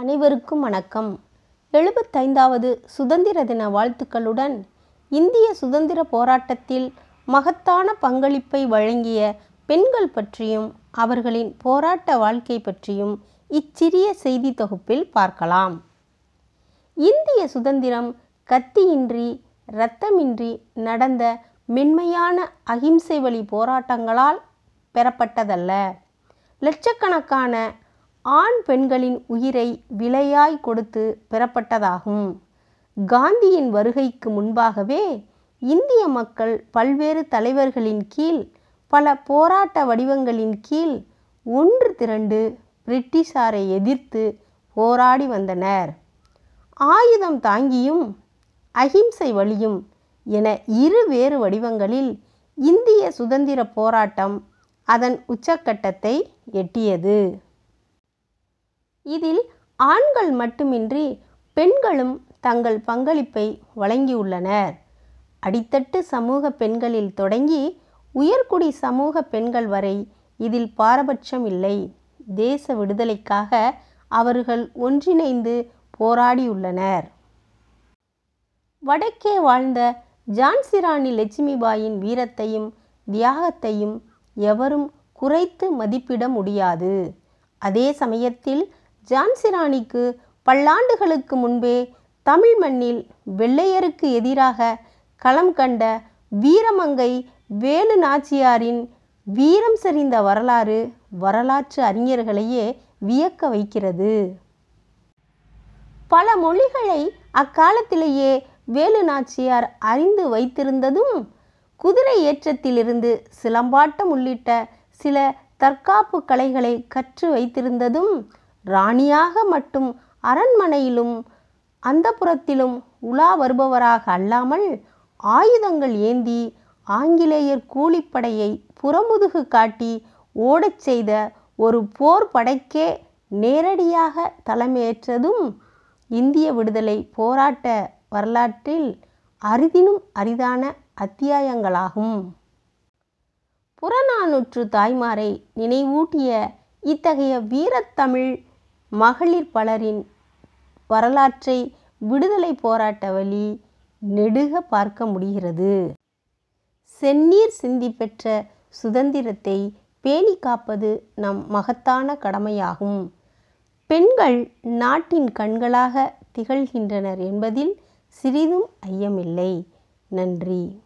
அனைவருக்கும் வணக்கம். எழுபத்தைந்தாவது சுதந்திர தின வாழ்த்துக்களுடன் இந்திய சுதந்திர போராட்டத்தில் மகத்தான பங்களிப்பை வழங்கிய பெண்கள் பற்றியும் அவர்களின் போராட்ட வாழ்க்கை பற்றியும் இச்சிறிய செய்தி தொகுப்பில் பார்க்கலாம். இந்திய சுதந்திரம் கத்தியின்றி இரத்தமின்றி நடந்த மென்மையான அகிம்சை வழி போராட்டங்களால் பெறப்பட்டதல்ல. லட்சக்கணக்கான ஆண் பெண்களின் உயிரை விலையாய் கொடுத்து பெறப்பட்டதாகும். காந்தியின் வருகைக்கு முன்பாகவே இந்திய மக்கள் பல்வேறு தலைவர்களின் கீழ் பல போராட்ட வடிவங்களின் கீழ் ஒன்று திரண்டு பிரிட்டிஷாரை எதிர்த்து போராடி வந்தனர். ஆயுதம் தாங்கியும் அகிம்சை வழியும் என இரு வேறு வடிவங்களில் இந்திய சுதந்திர போராட்டம் அதன் உச்சக்கட்டத்தை எட்டியது. இதில் ஆண்கள் மட்டுமின்றி பெண்களும் தங்கள் பங்களிப்பை வழங்கியுள்ளனர். அடித்தட்டு சமூக பெண்களில் தொடங்கி உயர்குடி சமூக பெண்கள் வரை இதில் பாரபட்சம் இல்லை. தேச விடுதலைக்காக அவர்கள் ஒன்றிணைந்து போராடியுள்ளனர். வடக்கே வாழ்ந்த ஜான்சிராணி லட்சுமிபாயின் வீரத்தையும் தியாகத்தையும் எவரும் குறைத்து மதிப்பிட முடியாது. அதே சமயத்தில் ஜான்சிராணிக்கு பல்லாண்டுகளுக்கு முன்பே தமிழ் மண்ணில் வெள்ளையருக்கு எதிராக களம் கண்ட வீரமங்கை வேலு நாச்சியாரின் வீரம் செறிந்த வரலாறு வரலாற்று அறிஞர்களையே வியக்க வைக்கிறது. பல மொழிகளை அக்காலத்திலேயே வேலு நாச்சியார் அறிந்து வைத்திருந்ததும் குதிரை ஏற்றத்திலிருந்து சிலம்பாட்டம் உள்ளிட்ட சில தற்காப்பு கலைகளை கற்று வைத்திருந்ததும் ராணியாக மட்டும் அரண்மனையிலும் அந்தப்புறத்திலும் உலா வருபவராக அல்லாமல் ஆயுதங்கள் ஏந்தி ஆங்கிலேயர் கூலிப்படையை புறமுதுகு காட்டி ஓடச் செய்த ஒரு போர் படைக்கே நேரடியாக தலைமையேற்றதும் இந்திய விடுதலை போராட்ட வரலாற்றில் அரிதினும் அரிதான அத்தியாயங்களாகும். புறநானூற்று தாய்மாரை நினைவூட்டிய இத்தகைய வீரத்தமிழ் மகளிர் பலரின் வரலாற்றை விடுதலை போராட்ட வழி நெடுக பார்க்க முடிகிறது. செந்நீர் சிந்தி பெற்ற சுதந்திரத்தை பேணி காப்பது நம் மகத்தான கடமையாகும். பெண்கள் நாட்டின் கண்களாக திகழ்கின்றனர் என்பதில் சிறிதும் ஐயமில்லை. நன்றி.